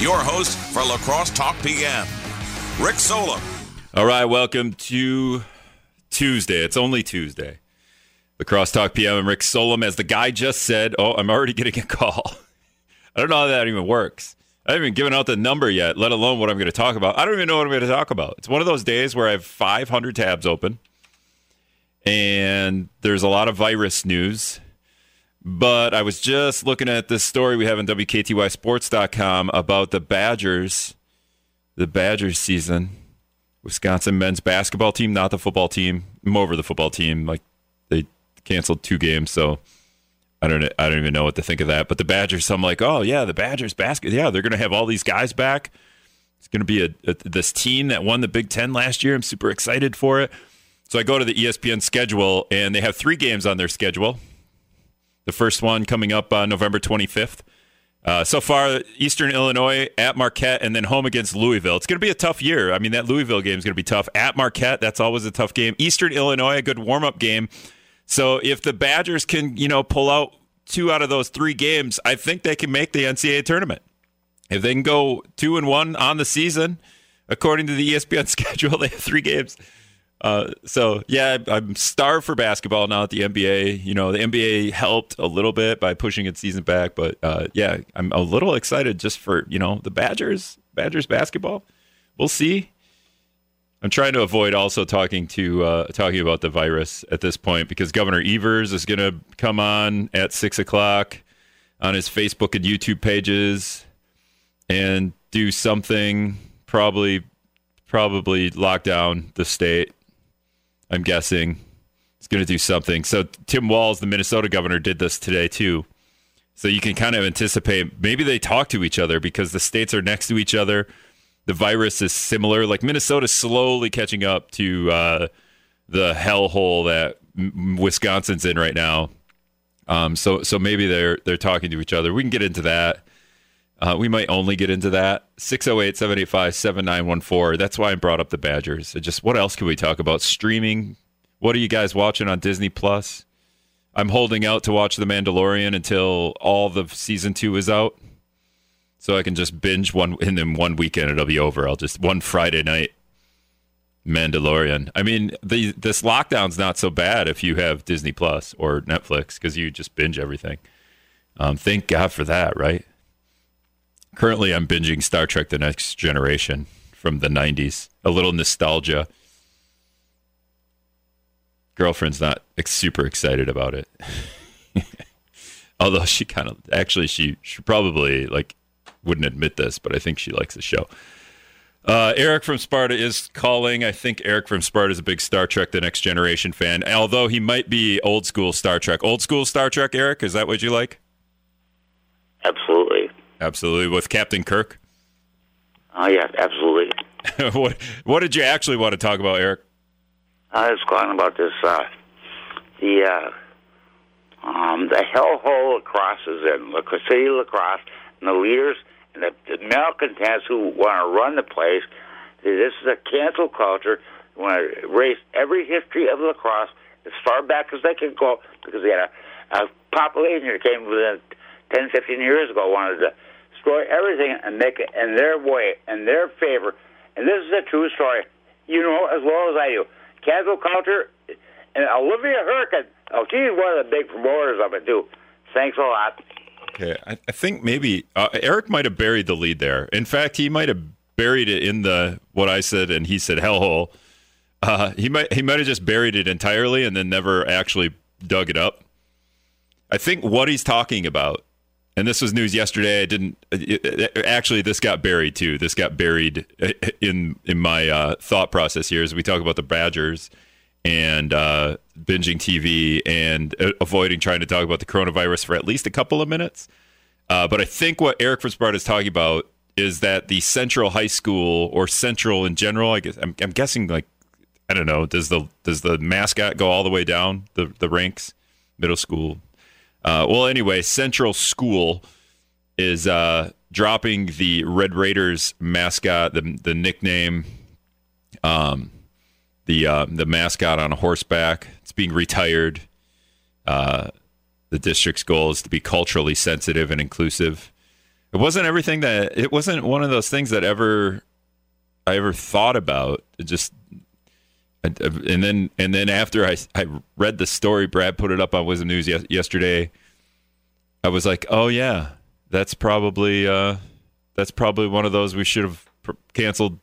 your host for La Crosse Talk PM, Rick Solem. All right, welcome to Tuesday. It's only Tuesday. La Crosse Talk PM. I'm Rick Solem. As the guy just said, oh, I'm already getting a call. I don't know how that even works. I haven't even given out the number yet, let alone what I'm going to talk about. I don't even know what I'm going to talk about. It's one of those days where I have 500 tabs open and there's a lot of virus news. But I was just looking at this story we have on WKTYSports.com about the Badgers, the Badgers season. Wisconsin men's basketball team, not the football team. I'm over the football team. Like they canceled two games, so I don't I don't even know what to think of that. But the Badgers, I'm like, oh yeah, the Badgers basket, yeah, they're gonna have all these guys back. It's gonna be a, a this team that won the Big Ten last year. I'm super excited for it. So I go to the ESPN schedule, and they have three games on their schedule. The first one coming up on November 25th. Uh, so far, Eastern Illinois at Marquette, and then home against Louisville. It's going to be a tough year. I mean, that Louisville game is going to be tough. At Marquette, that's always a tough game. Eastern Illinois, a good warm up game. So if the Badgers can, you know, pull out two out of those three games, I think they can make the NCAA tournament. If they can go two and one on the season, according to the ESPN schedule, they have three games. Uh, so yeah, I'm starved for basketball now at the NBA. You know, the NBA helped a little bit by pushing its season back, but uh, yeah, I'm a little excited just for you know the Badgers, Badgers basketball. We'll see. I'm trying to avoid also talking to uh, talking about the virus at this point because Governor Evers is going to come on at six o'clock on his Facebook and YouTube pages and do something probably probably lock down the state I'm guessing. He's going to do something. So Tim Walz, the Minnesota governor, did this today too. So you can kind of anticipate maybe they talk to each other because the states are next to each other. The virus is similar. Like Minnesota's slowly catching up to uh, the hellhole that Wisconsin's in right now. Um, so so maybe they're they're talking to each other. We can get into that. Uh, we might only get into that. 608 785 7914. That's why I brought up the Badgers. just what else can we talk about? Streaming. What are you guys watching on Disney Plus? I'm holding out to watch The Mandalorian until all the season two is out. So I can just binge one and then one weekend it'll be over. I'll just one Friday night Mandalorian. I mean, the this lockdown's not so bad if you have Disney Plus or Netflix because you just binge everything. Um, thank God for that, right? Currently, I'm binging Star Trek The Next Generation from the 90s. A little nostalgia. Girlfriend's not super excited about it. Although she kind of, actually, she, she probably like wouldn't admit this, but I think she likes the show. Uh, Eric from Sparta is calling. I think Eric from Sparta is a big Star Trek The Next Generation fan, although he might be old school Star Trek. Old school Star Trek, Eric, is that what you like? Absolutely. Absolutely. With Captain Kirk? Oh, yeah, absolutely. what, what did you actually want to talk about, Eric? I was calling about this, uh, the, uh, um, the hellhole lacrosse is in, La City lacrosse, and the leaders and the, the malcontents who want to run the place. This is a cancel culture. They want to erase every history of lacrosse as far back as they can go because they had a, a population that came within 10, 15 years ago wanted to destroy everything and make it in their way, in their favor. And this is a true story. You know as well as I do. Casual culture, and Olivia Hurkin, oh, she's one of the big promoters of it, too. Thanks a lot. Okay, I, I think maybe uh, Eric might have buried the lead there. In fact, he might have buried it in the what I said and he said hellhole. Uh, he might he might have just buried it entirely and then never actually dug it up. I think what he's talking about and this was news yesterday. I didn't it, it, actually. This got buried too. This got buried in in my uh, thought process here as we talk about the Badgers and uh, binging TV and uh, avoiding trying to talk about the coronavirus for at least a couple of minutes. Uh, but I think what Eric Sparta is talking about is that the Central High School or Central in general. I guess I'm, I'm guessing like I don't know. Does the does the mascot go all the way down the the ranks? Middle school, uh, well, anyway, Central School is uh, dropping the Red Raiders mascot, the the nickname, um, the uh, the mascot on a horseback. It's being retired. Uh, the district's goal is to be culturally sensitive and inclusive. It wasn't everything that it wasn't one of those things that ever I ever thought about. It just and then and then after I I read the story, Brad put it up on WIZM News yesterday. I was like, oh yeah, that's probably uh, that's probably one of those we should have canceled.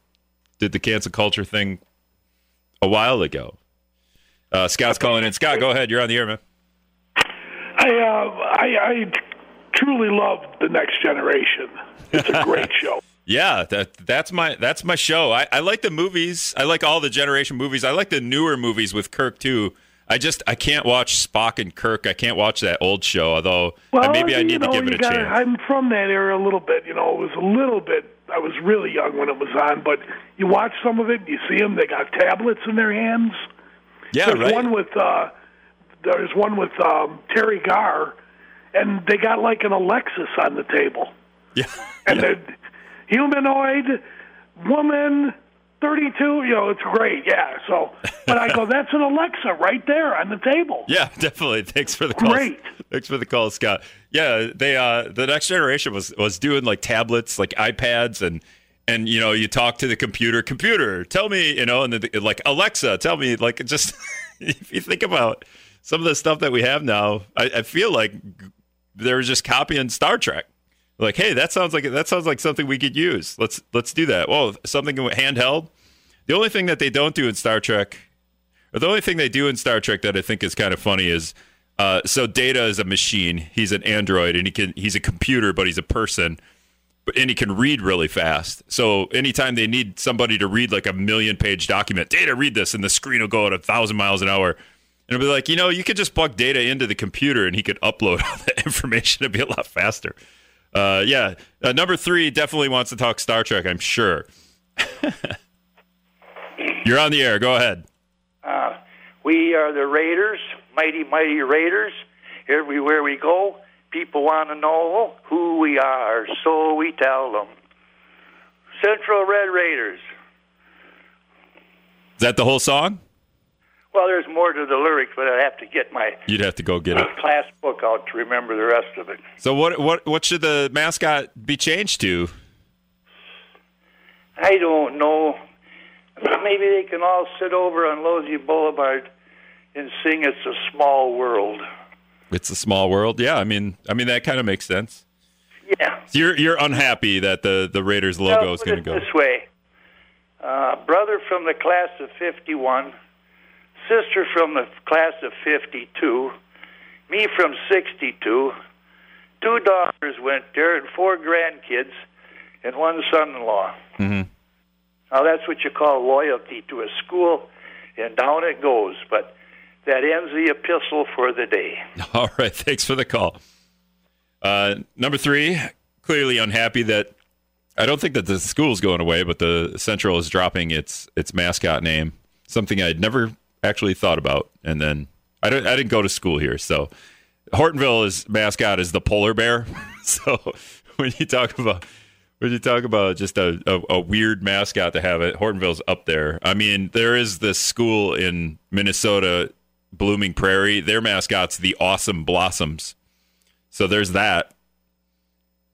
Did the cancel culture thing a while ago. Uh, Scott's calling in. Scott, go ahead. You're on the air, man. I uh, I, I truly love the Next Generation. It's a great show. Yeah, that that's my that's my show. I, I like the movies. I like all the generation movies. I like the newer movies with Kirk too. I just I can't watch Spock and Kirk. I can't watch that old show. Although well, maybe I need know, to give it a gotta, chance. I'm from that era a little bit. You know, it was a little bit. I was really young when it was on, but you watch some of it. You see them. They got tablets in their hands. Yeah, there's right. one with uh, there's one with um, Teri Garr, and they got like an Alexis on the table. Yeah, and yeah. The humanoid woman. 32, you know, it's great, yeah. So, but I go, that's an Alexa right there on the table. Yeah, definitely. Thanks for the call. Great. Thanks for the call, Scott. Yeah, they uh the next generation was was doing like tablets, like iPads and and you know, you talk to the computer, computer, tell me, you know, and then like Alexa, tell me like just if you think about some of the stuff that we have now, I, I feel like they're just copying Star Trek. Like, hey, that sounds like that sounds like something we could use. Let's let's do that. Well, something handheld. The only thing that they don't do in Star Trek, or the only thing they do in Star Trek that I think is kind of funny is, uh, so Data is a machine. He's an android, and he can he's a computer, but he's a person, and he can read really fast. So anytime they need somebody to read like a million page document, Data read this, and the screen will go at a thousand miles an hour. And it'll be like, you know, you could just plug data into the computer and he could upload all that information. It'd be a lot faster. Uh, yeah, uh, number three definitely wants to talk Star Trek. I'm sure. You're on the air. Go ahead. Uh, we are the Raiders, mighty, mighty Raiders. Everywhere we go, people want to know who we are, so we tell them. Central Red Raiders. Is that the whole song? Well, there's more to the lyrics, but I'd have to get my You'd have to go get it. class book out to remember the rest of it. So what what what should the mascot be changed to? I don't know. Maybe they can all sit over on Losey Boulevard and sing "It's a Small World." It's a small world. Yeah, I mean, I mean that kind of makes sense. Yeah. So you're you're unhappy that the the Raiders logo Well, is going to go. this way: uh, brother from the class of '51, sister from the class of '52, me from '62. Two daughters went there, and four grandkids, and one son-in-law. hmm Now that's what you call loyalty to a school, and down it goes. But that ends the epistle for the day. All right. Thanks for the call. Uh, number three, clearly unhappy that I don't think that the school's going away, but the Central is dropping its its mascot name. Something I'd never actually thought about, and then I don't I didn't go to school here, so Hortonville's mascot is the polar bear. so when you talk about when you talk about just a, a, a weird mascot to have it, Hortonville's up there. I mean, there is this school in Minnesota, Blooming Prairie. Their mascot's the Awesome Blossoms. So there's that.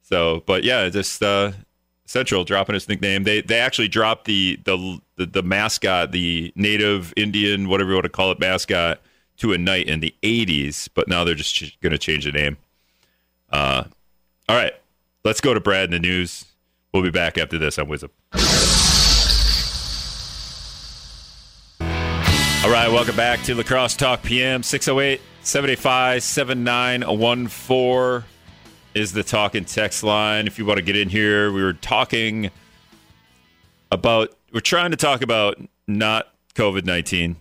So, but yeah, just uh, Central dropping its nickname. They they actually dropped the the the, the mascot, the Native Indian, whatever you want to call it, mascot to a knight in the '80s, but now they're just ch- going to change the name. Uh, all right, let's go to Brad in the news. We'll be back after this on WIZM. All right, welcome back to La Crosse Talk PM 608 785 7914 is the talk and text line. If you want to get in here, we were talking about, we're trying to talk about not COVID 19.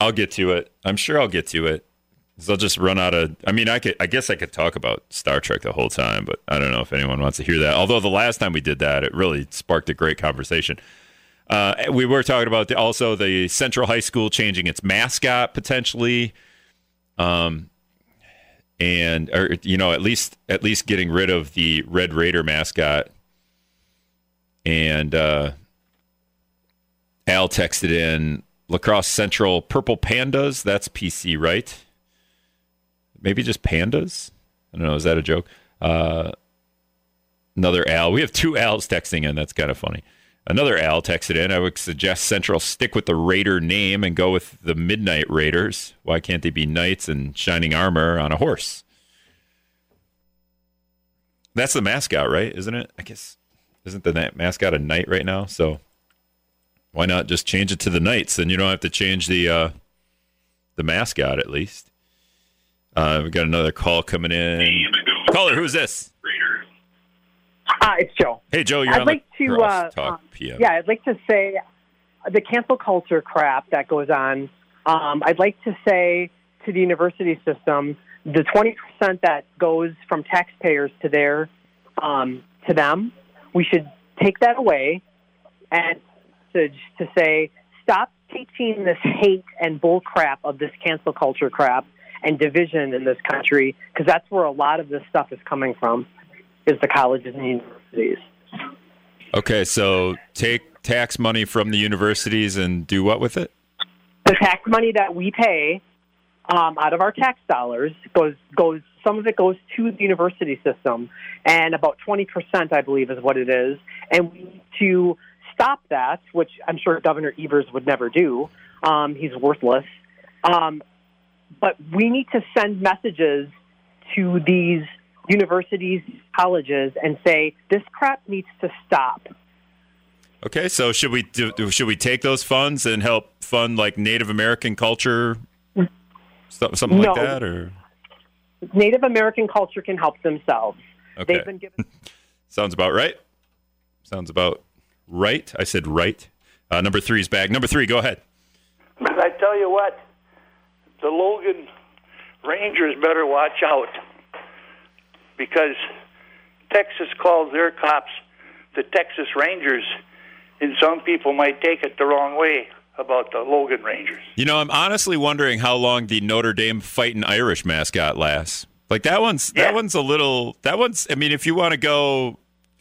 I'll get to it. I'm sure I'll get to it. I'll just run out of. I mean, I could. I guess I could talk about Star Trek the whole time, but I don't know if anyone wants to hear that. Although the last time we did that, it really sparked a great conversation. Uh, we were talking about the, also the Central High School changing its mascot potentially, um, and or you know at least at least getting rid of the Red Raider mascot. And uh, Al texted in La Crosse Central Purple Pandas. That's PC, right? Maybe just pandas. I don't know. Is that a joke? Uh, Another Al. We have two Al's texting in. That's kind of funny. Another Al texted in. I would suggest Central stick with the Raider name and go with the Midnight Raiders. Why can't they be knights in shining armor on a horse? That's the mascot, right? Isn't it? I guess isn't the mascot a knight right now? So why not just change it to the Knights? Then you don't have to change the uh, the mascot at least. Uh, we got another call coming in. Caller, who's this? Hi, it's Joe. Hey, Joe, you're I'd on like the to, uh, Talk um, PM. Yeah, I'd like to say the cancel culture crap that goes on. Um, I'd like to say to the university system, the 20% that goes from taxpayers to their um, to them, we should take that away and message to say stop teaching this hate and bull crap of this cancel culture crap and division in this country because that's where a lot of this stuff is coming from is the colleges and universities. Okay, so take tax money from the universities and do what with it? the tax money that we pay um, out of our tax dollars goes goes some of it goes to the university system, and about twenty percent, I believe, is what it is. And we need to stop that, which I'm sure Governor Evers would never do. Um, he's worthless. Um, but we need to send messages to these universities, colleges, and say this crap needs to stop. Okay, so should we do, should we take those funds and help fund like Native American culture, stuff, something No. like that, or Native American culture can help themselves. okay, They've been given. sounds about right. Sounds about right. I said right. Uh, number is back. Number three, go ahead. I tell you what, the Logan Rangers better watch out because Texas calls their cops the Texas Rangers, and some people might take it the wrong way about the Logan Rangers. You know, I'm honestly wondering how long the Notre Dame fighting Irish mascot lasts. Like that one's that one's a little that one's I mean, if you want to go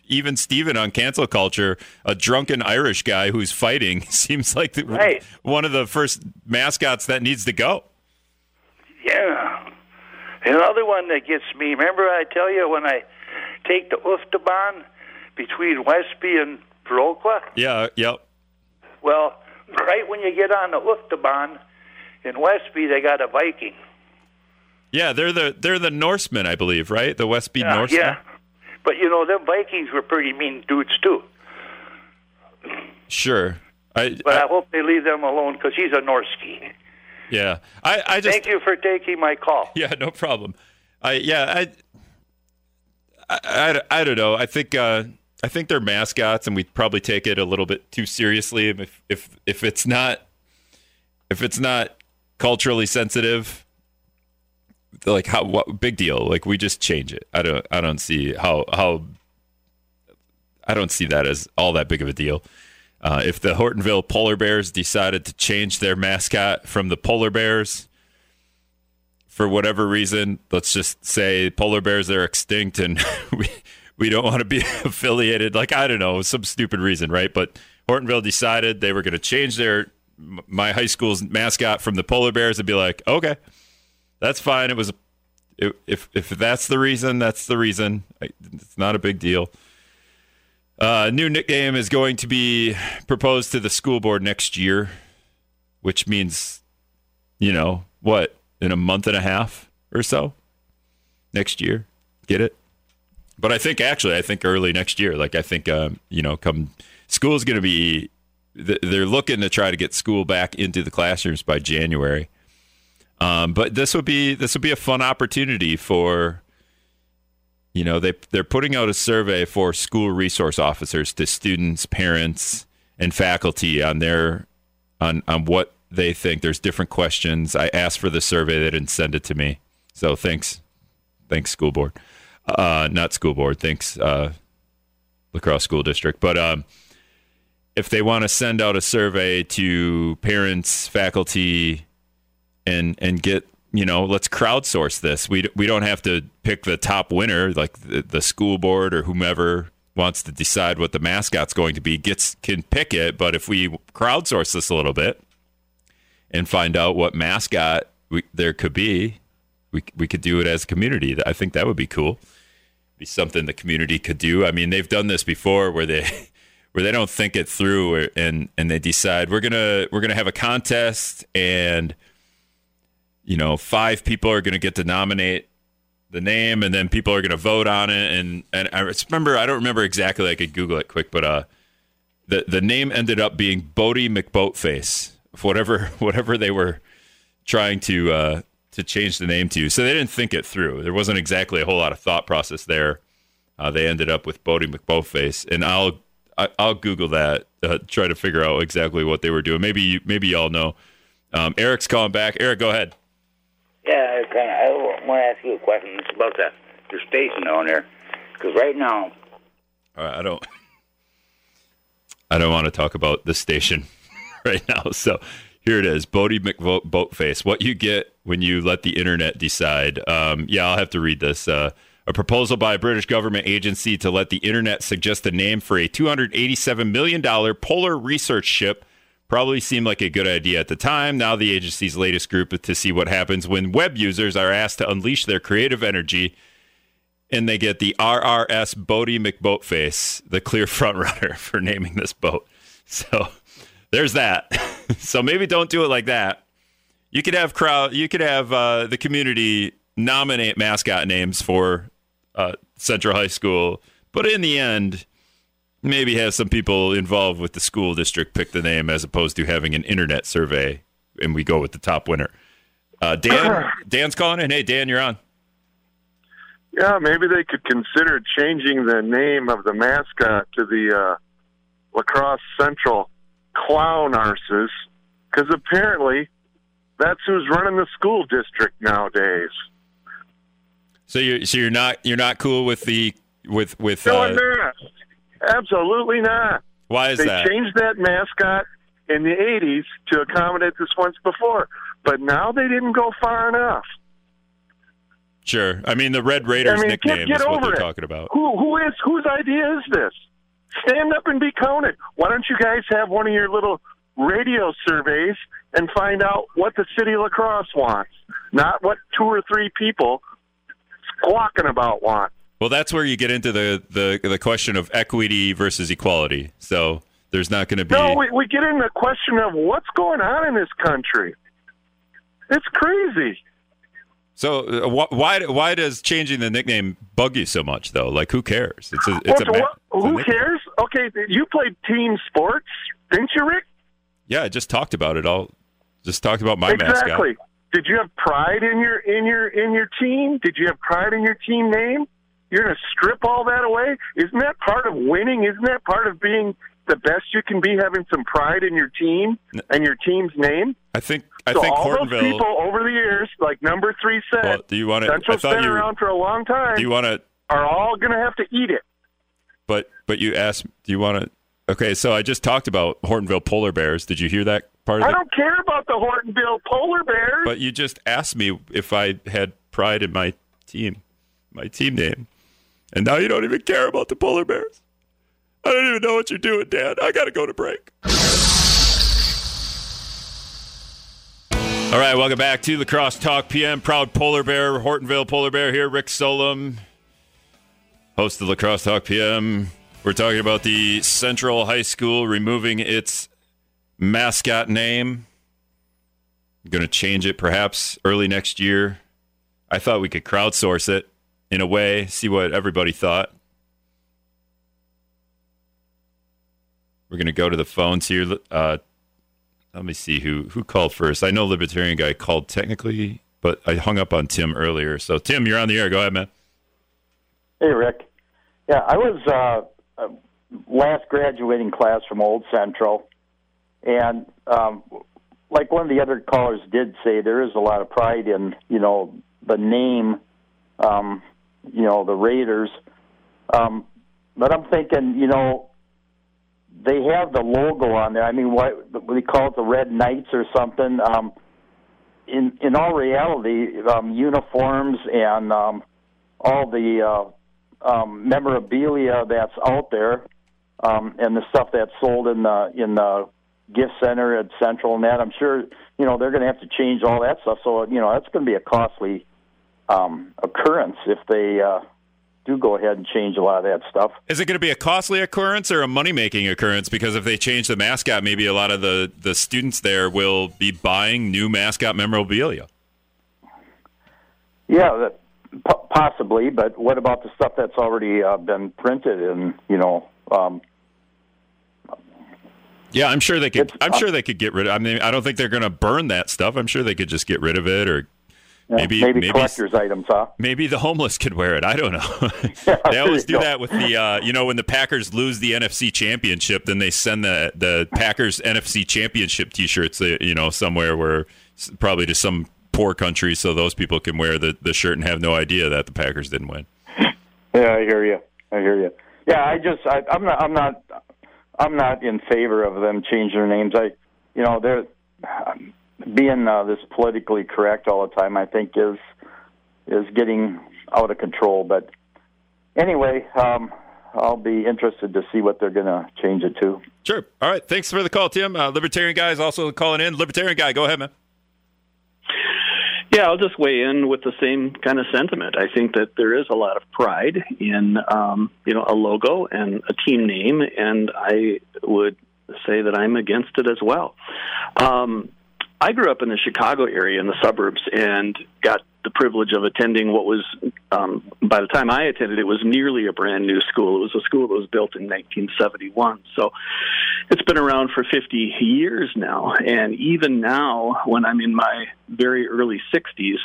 even Steven on cancel culture, a drunken Irish guy who's fighting seems like the, Right. one of the first mascots that needs to go. Yeah. Another one that gets me. Remember, I tell you when I take the Uftaban between Westby and Viroqua? Yeah, yep. Well, right when you get on the Uftaban in Westby, they got a Viking. Yeah, they're the they're the Norsemen, I believe, right? The Westby Yeah, Norsemen. yeah. But you know, them Vikings were pretty mean dudes too. Sure. I, But I- I, hope they leave them alone because he's a Norski. Yeah. I, I just Thank you for taking my call. Yeah, no problem. I yeah, I I, I, I don't know. I think uh, I think they're mascots, and we probably take it a little bit too seriously. If if if it's not if it's not culturally sensitive, like how what big deal? Like we just change it. I don't I don't see how how I don't see that as all that big of a deal. Uh, if the Hortonville Polar Bears decided to change their mascot from the Polar Bears for whatever reason, let's just say polar bears are extinct and we we don't want to be affiliated. Like I don't know, some stupid reason, right? But Hortonville decided they were going to change their my high school's mascot from the polar bears and be like, okay, that's fine. It was if if, that's the reason, that's the reason. It's not a big deal. Uh, new nickname is going to be proposed to the school board next year, which means, you know, what in a month and a half or so next year. Get it? But I think actually, I think early next year. Like I think, um, you know, come school's going to be. They're looking to try to get school back into the classrooms by January. Um, but this would be this would be a fun opportunity for. You know, they they're putting out a survey for school resource officers to students, parents, and faculty on their on on what they think. There's different questions. I asked for the survey; they didn't send it to me. So thanks, thanks school board, uh, not school board. Thanks uh, La Crosse School District. But um, if they want to send out a survey to parents, faculty, and and get you know, let's crowdsource this. We we don't have to pick the top winner, like the, the school board or whomever wants to decide what the mascot's going to be gets can pick it. But if we crowdsource this a little bit and find out what mascot we, there could be, we we could do it as a community. I think that would be cool. be something the community could do. I mean, they've done this before where they where they don't think it through and and they decide we're gonna we're gonna have a contest and you know five people are gonna get to nominate the name and then people are gonna vote on it and and I remember I don't remember exactly I could Google it quick but uh the the name ended up being Boaty McBoatface whatever whatever they were trying to uh, to change the name to. So they didn't think it through. There wasn't exactly a whole lot of thought process there. Uh, they ended up with Boaty McBoatface, and I'll i will Google that, uh, try to figure out exactly what they were doing. Maybe maybe y'all know. Um, Eric's calling back. Eric, go ahead. Yeah, I, kinda, I want to ask you a question. It's about the your station on there, because right now. I don't. I don't want to talk about the station right now. So here it is, Boaty McBoatface. What you get when you let the internet decide. Um, yeah, I'll have to read this. Uh, a proposal by a British government agency to let the internet suggest a name for a $287 million polar research ship probably seemed like a good idea at the time. Now, the agency's latest group is to see what happens when web users are asked to unleash their creative energy and they get the RRS Boaty McBoatface, the clear frontrunner for naming this boat. So there's that. so maybe don't do it like that. You could have crowd. You could have uh, the community nominate mascot names for uh, Central High School, but in the end, maybe have some people involved with the school district pick the name as opposed to having an internet survey and we go with the top winner. Uh, Dan, Dan's calling in. Hey, Dan, you're on. Yeah, maybe they could consider changing the name of the mascot to the uh, La Crosse Central clown arses because apparently that's who's running the school district nowadays. So you're so you're not you're not cool with the with with no, uh. Absolutely not. Why is they that? They changed that mascot in the '80s to accommodate this once before, but now they didn't go far enough. Sure. I mean, the Red Raiders I mean, nickname get, get is what they're it. talking about. Who who is whose idea is this? Stand up and be counted. Why don't you guys have one of your little radio surveys and find out what the city of La Crosse wants, not what two or three people squawking about want. Well, that's where you get into the, the, the question of equity versus equality. So there's not going to be. No, we, we get into the question of what's going on in this country. It's crazy. So uh, why why does changing the nickname bug you so much though? Like who cares? It's a it's well, a, it's who a cares? Okay, you played team sports, didn't you, Rick? Yeah, I just talked about it all. Just talked about my exactly. mascot. Did you have pride in your in your in your team? Did you have pride in your team name? You're going to strip all that away? Isn't that part of winning? Isn't that part of being the best you can be having some pride in your team and your team's name? I think I so think all Hortonville, those people over the years, like number three said, well, do you want to? Central's been around for a long time. Do you want to? Are all going to have to eat it? But but you asked, do you want to? Okay, so I just talked about Hortonville polar bears. Did you hear that part of I it? don't care about the Hortonville polar bears. But you just asked me if I had pride in my team, my team name, and now you don't even care about the polar bears. I don't even know what you're doing, Dad. I got to go to break. All right, welcome back to La Crosse Talk PM. Proud polar bear, Hortonville polar bear here. Rick Solem, host of La Crosse Talk PM. We're talking about the Central High School removing its mascot name. Going to change it perhaps early next year. I thought we could crowdsource it in a way, see what everybody thought. We're going to go to the phones here. Uh, let me see who who called first. I know Libertarian guy called technically, but I hung up on Tim earlier. So Tim, you're on the air. Go ahead, man. Hey, Rick. Yeah, I was uh, last graduating class from Old Central, and um, like one of the other callers did say, there is a lot of pride in you know the name, um, you know the Raiders. Um, but I'm thinking, you know, they have the logo on there. I mean, what we call it the Red Knights or something. Um, in in all reality, um, uniforms and um, all the uh, um, memorabilia that's out there, um, and the stuff that's sold in the in the gift center at Central and that, I'm sure you know they're going to have to change all that stuff. So you know that's going to be a costly um, occurrence if they uh, do go ahead and change a lot of that stuff. Is it going to be a costly occurrence or a money making occurrence? Because if they change the mascot, maybe a lot of the, the students there will be buying new mascot memorabilia. Yeah, that, p- possibly. But what about the stuff that's already uh, been printed and you know? Um, yeah, I'm sure they could. I'm sure they could get rid of. I mean, I don't think they're going to burn that stuff. I'm sure they could just get rid of it, or yeah, Maybe- maybe, maybe- collector's items, huh? maybe the homeless could wear it. I don't know. They always do that with the. Uh, you know, when the Packers lose the NFC Championship, then they send the the Packers NFC Championship T-shirts. uh, You know, somewhere where probably to some poor country, so those people can wear the the shirt and have no idea that the Packers didn't win. Yeah, I hear you. I hear you. Yeah, I just I, I'm not I'm not I'm not in favor of them changing their names. I you know they're um, being uh, this politically correct all the time. I think is is getting out of control. But anyway, um, I'll be interested to see what they're going to change it to. Sure. All right. Thanks for the call, Tim. Uh, Libertarian guy is also calling in. Libertarian guy, go ahead, man. Yeah, I'll just weigh in with the same kind of sentiment. I think that there is a lot of pride in um, you know a logo and a team name, and I would say that I'm against it as well. Um, I grew up in the Chicago area in the suburbs and got the privilege of attending what was, um, by the time I attended, it was nearly a brand new school. It was a school that was built in 1971. So it's been around for 50 years now. And even now, when I'm in my very early 60s,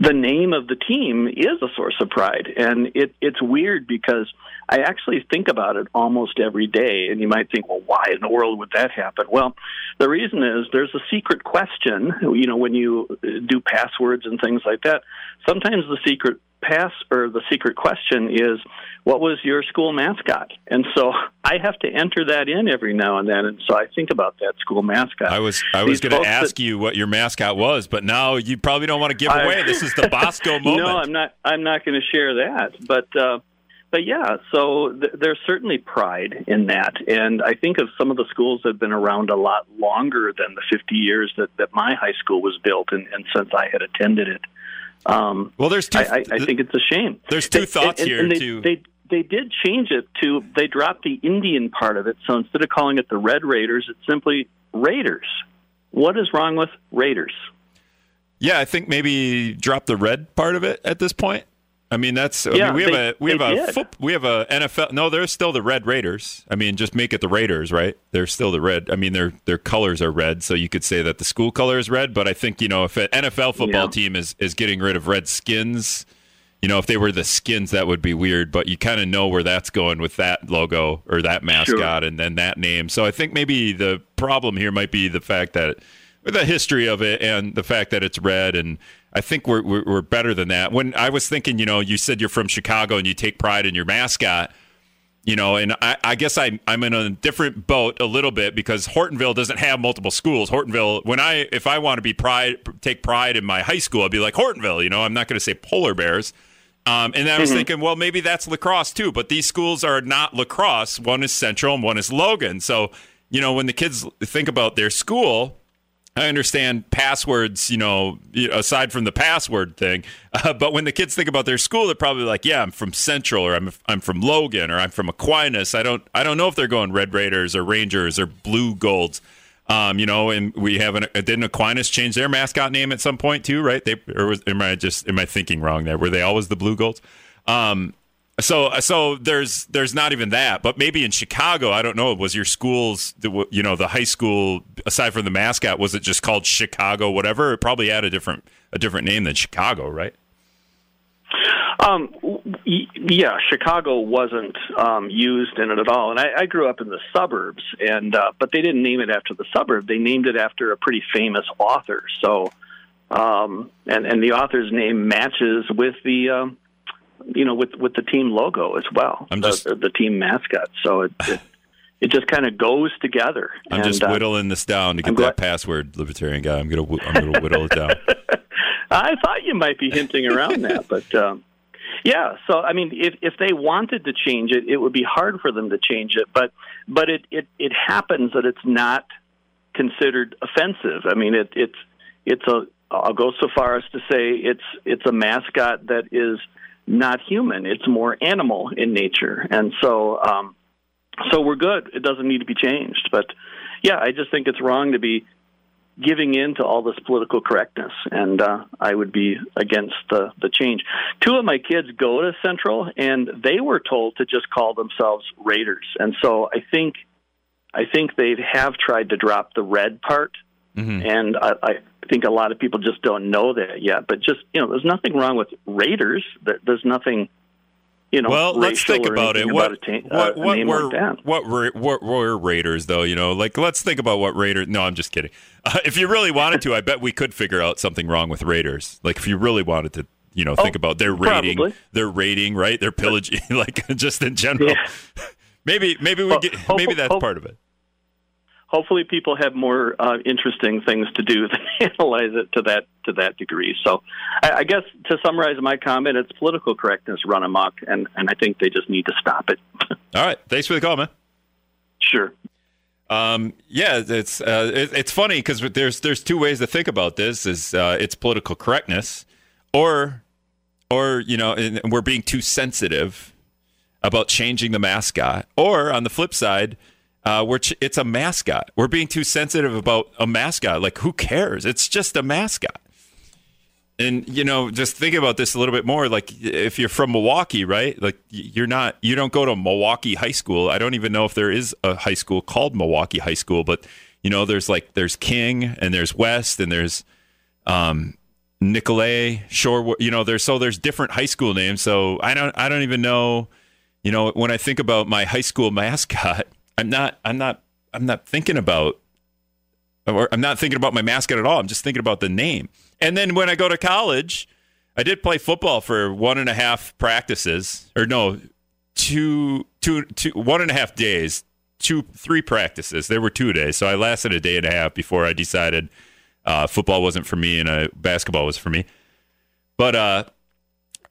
the name of the team is a source of pride. And it, it's weird because I actually think about it almost every day. And you might think, well, why in the world would that happen? Well, the reason is there's a secret question. You know, when you do passwords and things like that, sometimes the secret pass or the secret question is, what was your school mascot? And so I have to enter that in every now and then. And so I think about that school mascot. I was I was going to ask that- you what your mascot was, but now you probably don't want to give I- away. This is the Bosco moment. No, I'm not. I'm not going to share that. But uh, but yeah, so th- there's certainly pride in that, and I think of some of the schools that have been around a lot longer than the 50 years that that my high school was built, and, and since I had attended it. Um, well, there's two. I, I, I think it's a shame. There's two They- thoughts and, here and they, too. They they did change it to they dropped the Indian part of it, so instead of calling it the Red Raiders, it's simply Raiders. What is wrong with Raiders? Yeah, I think maybe drop the red part of it at this point. I mean, that's. I Yeah, mean, we have they- a we have a foot, we have a NFL. No, they're still the Red Raiders. I mean, just make it the Raiders, right? They're still the red. I mean, their their colors are red, so you could say that the school color is red. But I think you know if an NFL football Yeah. team is is getting rid of red skins, you know, if they were the skins, that would be weird. But you kind of know where that's going with that logo or that mascot, and then that name. So I think maybe the problem here might be the fact that with the history of it and the fact that it's red and I think we're, we're we're better than that. When I was thinking, you know, you said you're from Chicago and you take pride in your mascot, you know, and I, I guess I I'm in a different boat a little bit because Hortonville doesn't have multiple schools. Hortonville, when I if I want to be pride take pride in my high school, I'd be like Hortonville. You know, I'm not going to say Polar Bears. Um, and then I was thinking, well, maybe that's lacrosse too. But these schools are not lacrosse. One is Central and one is Logan. So you know, when the kids think about their school, I understand passwords, you know, aside from the password thing. Uh, but when the kids think about their school, they're probably like, "Yeah, I'm from Central, or I'm I'm from Logan, or I'm from Aquinas." I don't I don't know if they're going Red Raiders or Rangers or Blugolds. Um, you know, and we have an didn't Aquinas change their mascot name at some point too, right? They or was, am I just am I thinking wrong there? Were they always the Blugolds? Um, so so there's there's not even that, but maybe in Chicago, I don't know. Was your school's you know the high school aside from the mascot was it just called Chicago whatever? It probably had a different a different name than Chicago, right? Um, yeah, Chicago wasn't um, used in it at all, and I, I grew up in the suburbs, and uh, but they didn't name it after the suburb. They named it after a pretty famous author. So, um, and and the author's name matches with the. Um, you know, with with the team logo as well, I'm the, just- the, the team mascot. So it it, it just kind of goes together. I'm and, just uh, whittling this down to get I'm that glad- password, libertarian guy. I'm gonna I'm gonna whittle it down. I thought you might be hinting around that, but um, yeah. So I mean, if if they wanted to change it, it would be hard for them to change it. But but it it it happens that it's not considered offensive. I mean, it it's it's a. I'll go so far as to say it's it's a mascot that is not human. It's more animal in nature, and so um, so we're good. It doesn't need to be changed. But yeah, I just think it's wrong to be giving in to all this political correctness, and uh, I would be against the the change. Two of my kids go to Central, and they were told to just call themselves Raiders, and so I think I think they have tried to drop the red part, Mm-hmm. and I, I think a lot of people just don't know that yet. But just you know, there's nothing wrong with Raiders. There- There's nothing. You know, well, let's think about it. What about a, ta- what uh, what were like what were what were Raiders though? You know, like let's think about what Raiders. No, I'm just kidding. Uh, if you really wanted to, I bet we could figure out something wrong with Raiders. Like if you really wanted to, you know, think Oh, about their rating, probably. their rating, right? Their pillaging, like just in general. Yeah. Maybe maybe we Well, get, maybe that's part of it. Hopefully people have more uh, interesting things to do than analyze it to that to that degree. So, I, I guess to summarize my comment, it's political correctness run amok, and and I think they just need to stop it. All right, thanks for the call, man. sure. Um, yeah, it's uh, it, it's funny because there's there's two ways to think about this: is uh, it's political correctness, or or you know, we're being too sensitive about changing the mascot, or on the flip side, uh, we're it's a mascot. We're being too sensitive about a mascot. Like, who cares? It's just a mascot. And you know, just think about this a little bit more. Like, if you're from Milwaukee, right? Like, you're not, you don't go to Milwaukee High School. I don't even know if there is a high school called Milwaukee High School, but you know, there's like there's King and there's West and there's um, Nicolay Shore. You know, there's so there's different high school names. So I don't, I don't even know. You know, when I think about my high school mascot, I'm not, I'm not, I'm not thinking about or I'm not thinking about my mascot at all. I'm just thinking about the name. And then when I go to college, I did play football for one and a half practices, or no, two, two, two, one and a half days, two, three practices. There were two days, so I lasted a day and a half before I decided uh, football wasn't for me and uh, basketball was for me. But uh,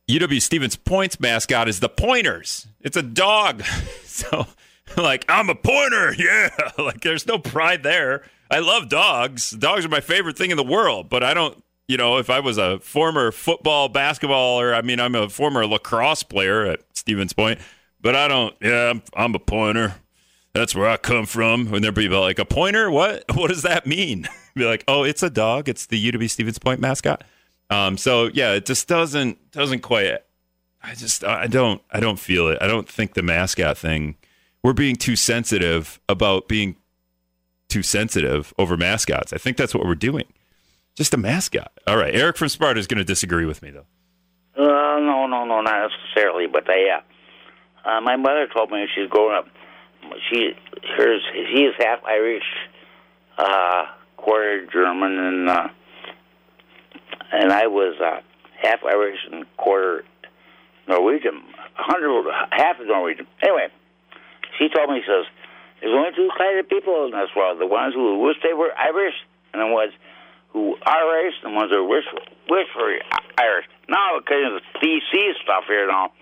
UW Stevens Point's mascot is the Pointers. It's a dog, so like I'm a pointer, yeah. Like there's no pride there. I love dogs. Dogs are my favorite thing in the world, but I don't. You know, if I was a former football, basketball, or I mean, I'm a former lacrosse player at Stevens Point, but I don't. Yeah, I'm, I'm a pointer. That's where I come from. When there people like a pointer, what? What does that mean? Be like, oh, it's a dog. It's the UW Stevens Point mascot. Um, so yeah, it just doesn't doesn't quite. I just I don't I don't feel it. I don't think the mascot thing. We're being too sensitive about being too sensitive over mascots. I think that's what we're doing. Just a mascot. All right, Eric from Sparta is going to disagree with me though. Uh, no, no, no, not necessarily. But they, uh, uh, my mother told me when she was growing up, she hers she is half Irish, uh, quarter German, and uh, and I was uh, half Irish and quarter Norwegian. Hundred, half Norwegian. Anyway, she told me, she says, there's only two kinds of people in this world: the ones who wish they were Irish, and the ones who are Irish, and the ones who wish wish for Irish. Now, because of the PC stuff here now,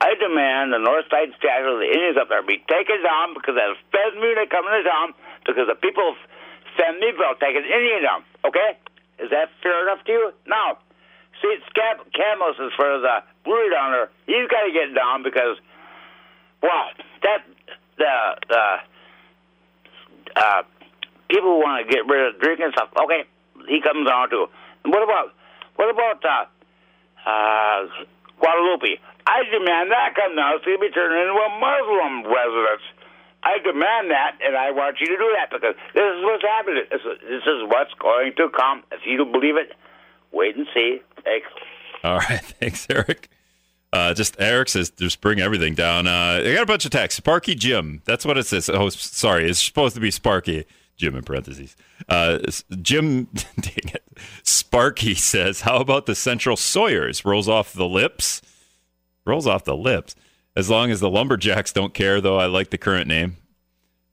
I demand the North Side statue of the Indians up there be taken down because that when they come into town because the people send me bill taking Indian down. Okay, is that fair enough to you? Now, see, Scab- Camus is for the brewery down there. He's got to get down because, well, that the the uh, people who want to get rid of drinking stuff. Okay, he comes too. And what about what about uh, uh, Guadalupe? I demand that come going to be turned into a Muslim residence. I demand that, and I want you to do that because this is what's happening. This is, this is what's going to come. If you don't believe it, wait and see. Thanks. All right, thanks, Eric. Uh, just Eric says just bring everything down. Uh, I got a bunch of texts. Sparky Jim. That's what it says. Oh, sorry. It's supposed to be Sparky Jim in parentheses. Uh, Jim, dang it. Sparky says, "How about the Central Sawyers?" Rolls off the lips. Rolls off the lips. As long as the Lumberjacks don't care, though, I like the current name.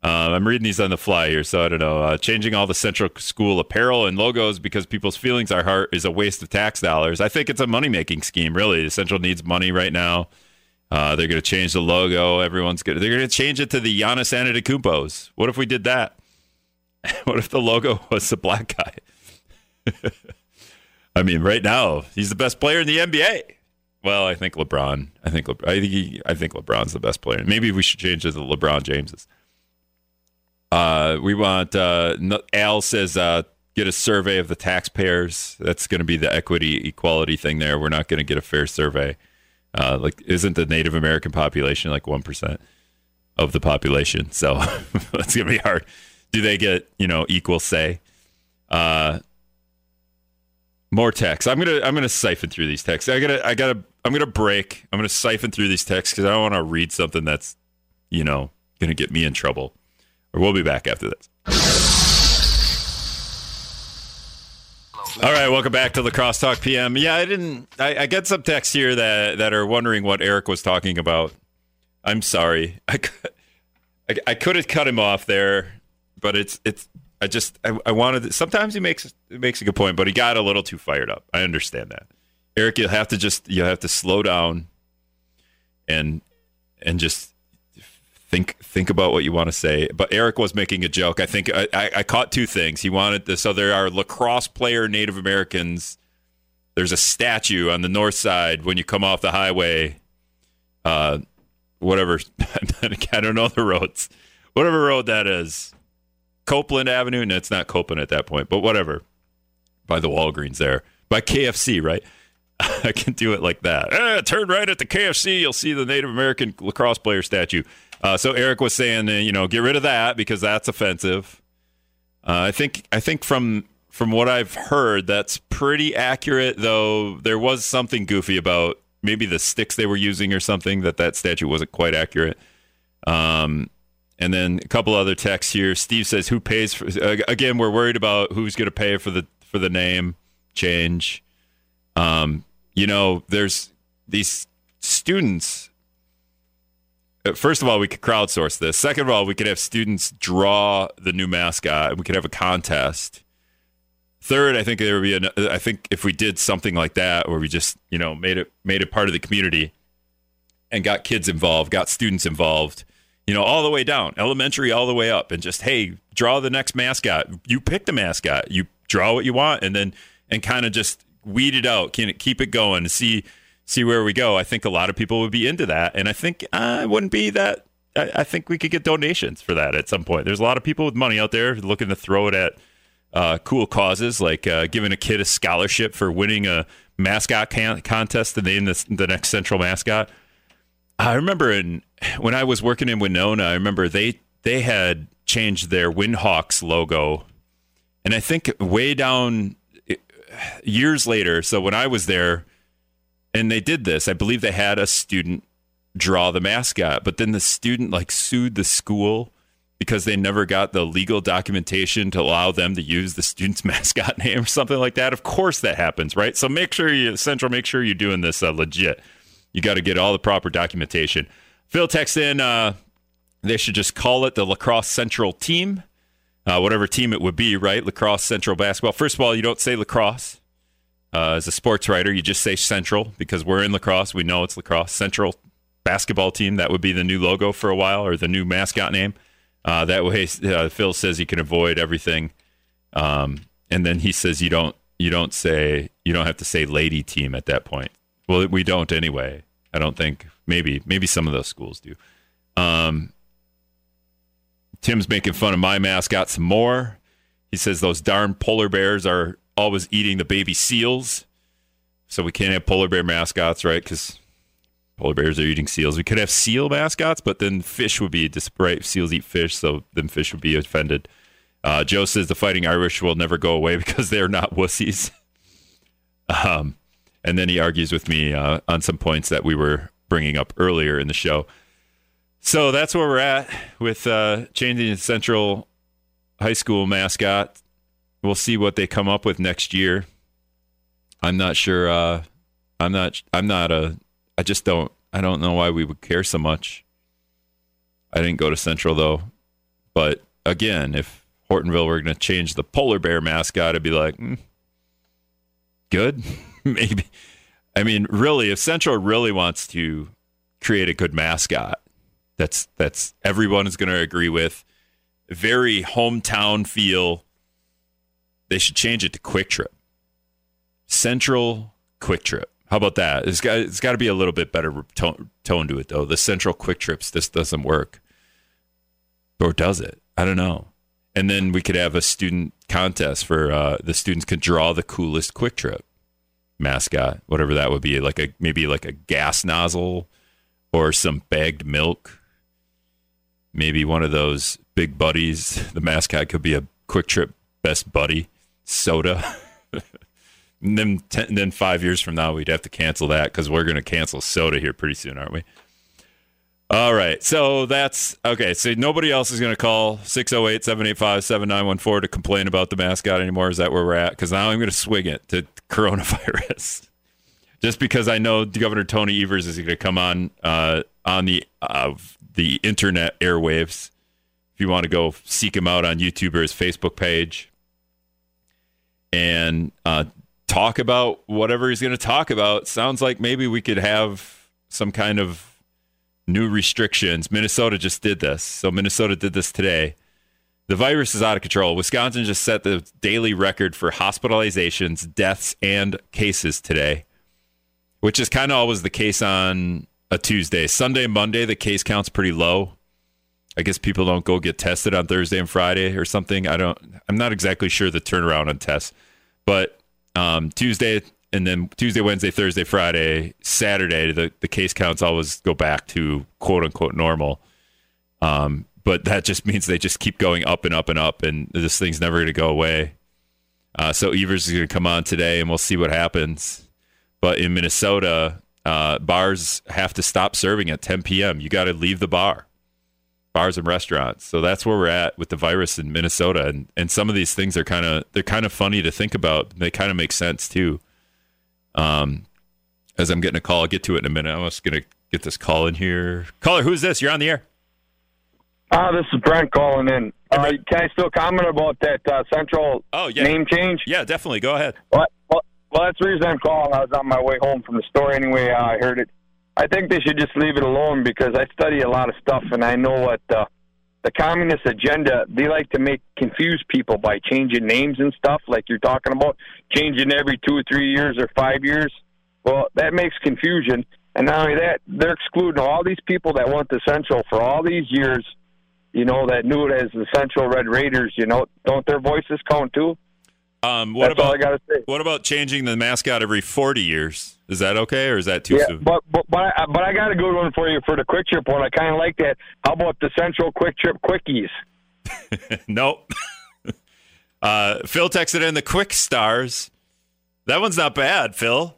Um, I'm reading these on the fly here, so I don't know. Uh, changing all the Central School apparel and logos because people's feelings are hurt is a waste of tax dollars. I think it's a money making scheme, really. The Central needs money right now. Uh, they're going to change the logo. Everyone's going. They're going to change it to the Giannis Antetokounmpo's. What if we did that? what if the logo was a black guy? I mean, right now he's the best player in the NBA. Well, I think LeBron. I think Le- I think he, I think LeBron's the best player. Maybe we should change it to LeBron Jameses. Uh, we want uh, Al says uh, get a survey of the taxpayers. That's going to be the equity equality thing. There, we're not going to get a fair survey. Uh, like, isn't the Native American population like one percent of the population? So that's going to be hard. Do they get you know equal say? Uh, more texts. I'm gonna I'm gonna siphon through these texts. I gotta I gotta I'm gonna break. I'm gonna siphon through these texts because I don't want to read something that's you know gonna get me in trouble. We'll be back after this. All right, welcome back to La Crosse Talk PM. Yeah, I didn't. I, I get some texts here that that are wondering what Eric was talking about. I'm sorry. I, I, I could have cut him off there, but it's it's. I just I, I wanted. Sometimes he makes makes a good point, but he got a little too fired up. I understand that, Eric. You'll have to just you'll have to slow down, and and just think think about what you want to say. But Eric was making a joke. I think I, I, I caught two things. He wanted to, so there are lacrosse player Native Americans. There's a statue on the north side when you come off the highway. Uh, whatever I don't know the roads. Whatever road that is. Copeland Avenue. No, it's not Copeland at that point, but whatever. By the Walgreens there. By KFC, right? I can do it like that. Eh, turn right at the KFC. You'll see the Native American lacrosse player statue. Uh, so Eric was saying, uh, you know, get rid of that because that's offensive. Uh, I think I think from from what I've heard, that's pretty accurate. Though there was something goofy about maybe the sticks they were using or something that that statue wasn't quite accurate. Um, and then a couple other texts here. Steve says, "Who pays for?" Again, we're worried about who's going to pay for the for the name change. Um, you know, there's these students Uh, first of all, we could crowdsource this. Second of all, we could have students draw the new mascot. and We could have a contest. Third, I think there would be an. I think if we did something like that, where we just you know made it made it part of the community, and got kids involved, got students involved, you know, all the way down, elementary all the way up, and just hey, draw the next mascot. You pick the mascot. You draw what you want, and then and kind of just weed it out. Can it keep it going? See see where we go. I think a lot of people would be into that, and I think uh, it wouldn't be that. I, I, think we could get donations for that at some point. There's a lot of people with money out there looking to throw it at uh, cool causes, like uh, giving a kid a scholarship for winning a mascot can- contest to name the, the next central mascot. I remember in when I was working in Winona, I remember they they had changed their Winhawks logo, and I think way down years later. So when I was there and they did this. I believe they had a student draw the mascot, but then the student like sued the school because they never got the legal documentation to allow them to use the student's mascot name or something like that. Of course that happens, right? So make sure you central make sure you're doing this uh, legit. You got to get all the proper documentation. Phil texts in uh, they should just call it the La Crosse Central team. Uh, whatever team it would be, right? La Crosse Central basketball. First of all, you don't say La Crosse. Uh, as a sports writer, you just say Central because we're in La Crosse. We know it's La Crosse. Central basketball team. That would be the new logo for a while or the new mascot name. Uh, that way, uh, Phil says you can avoid everything. Um, and then he says you don't you don't say you don't have to say lady team at that point. Well, we don't anyway. I don't think maybe maybe some of those schools do. Um, Tim's making fun of my mascot some more. He says those darn polar bears are always eating the baby seals. So we can't have polar bear mascots, right? Because polar bears are eating seals. We could have seal mascots, but then fish would be right. Seals eat fish, so then fish would be offended. Uh, Joe says the Fighting Irish will never go away because they're not wussies. Um, and then he argues with me uh, on some points that we were bringing up earlier in the show. So that's where we're at with uh, changing the Central High School mascot we'll see what they come up with next year. I'm not sure. Uh, I'm not. I'm not a. I just don't. I don't know why we would care so much. I didn't go to Central though, but again, if Hortonville were going to change the polar bear mascot, I'd be like, mm, good, maybe. I mean, really, if Central really wants to create a good mascot, that's that's everyone is going to agree with. Very hometown feel they should change it to Kwik Trip. Central Kwik Trip. How about that? It's got it's got to be a little bit better tone, tone to it though. The Central Kwik Trips this doesn't work, or does it? I don't know. And then we could have a student contest for uh, the students could draw the coolest Kwik Trip mascot, whatever that would be, like a maybe like a gas nozzle or some bagged milk. Maybe one of those big buddies. The mascot could be a Kwik Trip best buddy soda. and then, ten, then five years from now, we'd have to cancel that because we're going to cancel soda here pretty soon, aren't we? All right. So that's okay. So nobody else is going to call 608 785 7914 to complain about the mascot anymore. Is that where we're at? Because now I'm going to swing it to coronavirus. Just because I know Governor Tony Evers is going to come on uh, on the uh, the internet airwaves. If you want to go seek him out on YouTube or his Facebook page and uh, talk about whatever he's going to talk about, sounds like maybe we could have some kind of new restrictions. Minnesota just did this. So Minnesota did this today. The virus is out of control. Wisconsin just set the daily record for hospitalizations, deaths, and cases today, which is kind of always the case on a Tuesday. Sunday Monday, the case count's pretty low. I guess people don't go get tested on Thursday and Friday or something. I don't. I'm not exactly sure the turnaround on tests, but um, Tuesday and then Tuesday, Wednesday, Thursday, Friday, Saturday, the, the case counts always go back to quote unquote normal. Um, but that just means they just keep going up and up and up, and this thing's never going to go away. Uh, so Evers is going to come on today, and we'll see what happens. But in Minnesota, uh, bars have to stop serving at 10 p.m. You got to leave the bar, bars and restaurants. So that's where we're at with the virus in Minnesota, and and some of these things are kind of they're kind of funny to think about. They kind of make sense too. Um, as I'm getting a call, I'll get to it in a minute. I'm just going to get this call in here. Caller, who's this? You're on the air. Uh, this is Brent calling in. Uh, can I still comment about that uh, central oh, yeah. name change? Yeah, definitely. Go ahead. Well, well, well, that's the reason I'm calling. I was on my way home from the store anyway. Uh, I heard it. I think they should just leave it alone because I study a lot of stuff and I know what uh, the communist agenda. They like to make confuse people by changing names and stuff, like you're talking about, changing every two or three years or five years. Well, that makes confusion. And not only that, they're excluding all these people that want the Central for all these years you know, that knew it as the Central Red Raiders, you know, don't their voices count too? Um, what That's about all I gotta say. what about changing the mascot every forty years? Is that okay, or is that too Yeah, soon? but but but I, but I got a good one for you for the Kwik Trip one. I kind of like that. How about the Central Kwik Trip Quickies? nope. uh, Phil texted in the quick stars. That one's not bad, Phil.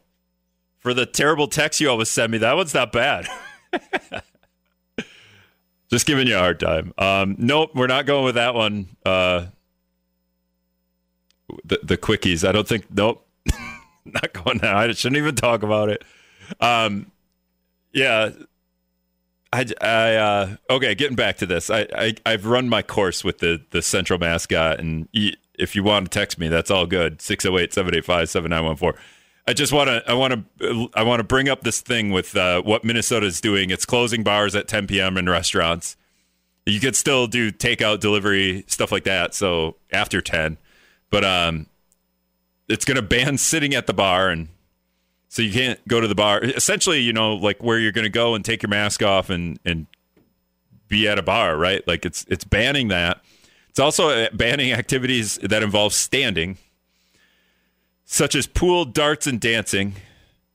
For the terrible text you always send me, that one's not bad. Just giving you a hard time. Um, nope, we're not going with that one. Uh, the the quickies. I don't think. Nope, not going there. I shouldn't even talk about it. Um, yeah. I, I uh, okay. Getting back to this, I, I I've run my course with the the central mascot, and if you want to text me, that's all good. 608-785-7914. I just want to I want to I want to bring up this thing with uh, what Minnesota is doing. It's closing bars at 10 p.m. in restaurants. You could still do takeout, delivery, stuff like that. So after 10, but um, it's going to ban sitting at the bar, and so you can't go to the bar. Essentially, you know, like where you're going to go and take your mask off and and be at a bar, right? Like it's it's banning that. It's also uh, banning activities that involve standing such as pool, darts, and dancing.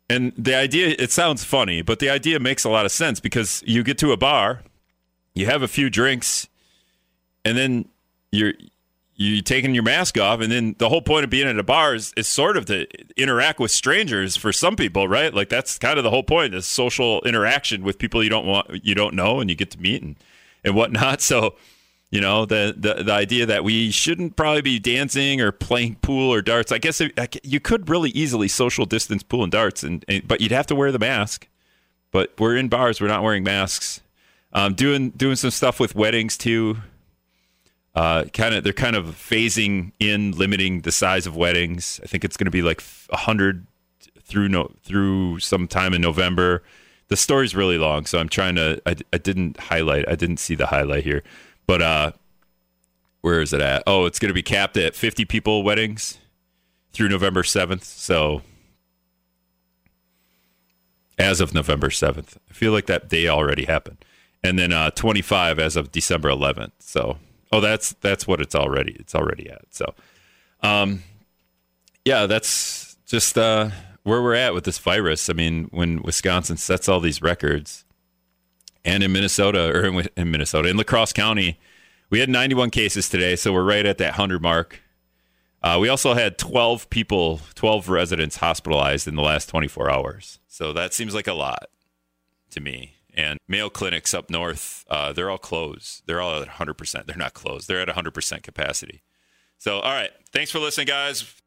And the idea, it sounds funny, but the idea makes a lot of sense because you get to a bar, you have a few drinks, and then you're you taking your mask off, and then the whole point of being at a bar is, is sort of to interact with strangers for some people, right? Like that's kind of the whole point, is social interaction with people you don't want you don't know and you get to meet and, and whatnot. So you know the, the the idea that we shouldn't probably be dancing or playing pool or darts. I guess it, you could really easily social distance pool and darts, and, and, but you'd have to wear the mask. But we're in bars; we're not wearing masks. Um, doing doing some stuff with weddings too. Uh, kind of they're kind of phasing in, limiting the size of weddings. I think it's going to be like hundred through no through sometime in November. The story's really long, so I'm trying to. I, I didn't highlight. I didn't see the highlight here. But uh, where is it at? Oh, it's going to be capped at 50 people weddings through November 7th. So as of November 7th. I feel like that day already happened. And then uh, 25 as of December 11th. So, oh, that's that's what it's already it's already at. So, um, yeah, that's just uh, where we're at with this virus. I mean, when Wisconsin sets all these records, and in Minnesota or in, in Minnesota in La Crosse County, we had 91 cases today, so we're right at that 100 mark. Uh, we also had 12 people, 12 residents hospitalized in the last 24 hours. So that seems like a lot to me. And Mayo clinics up north, uh, they're all closed. They're all at 100%. They're not closed. They're at 100% capacity. So, all right. Thanks for listening, guys.